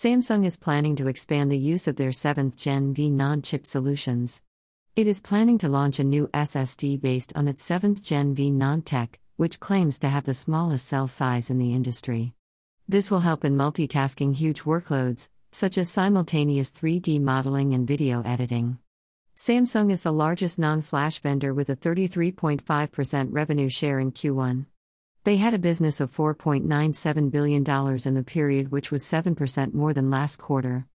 Samsung is planning to expand the use of their 7th Gen V NAND chip solutions. It is planning to launch a new SSD based on its 7th Gen V NAND tech, which claims to have the smallest cell size in the industry. This will help in multitasking huge workloads, such as simultaneous 3D modeling and video editing. Samsung is the largest NAND flash vendor with a 33.5% revenue share in Q1. They had a business of $4.97 billion in the period, which was 7% more than last quarter.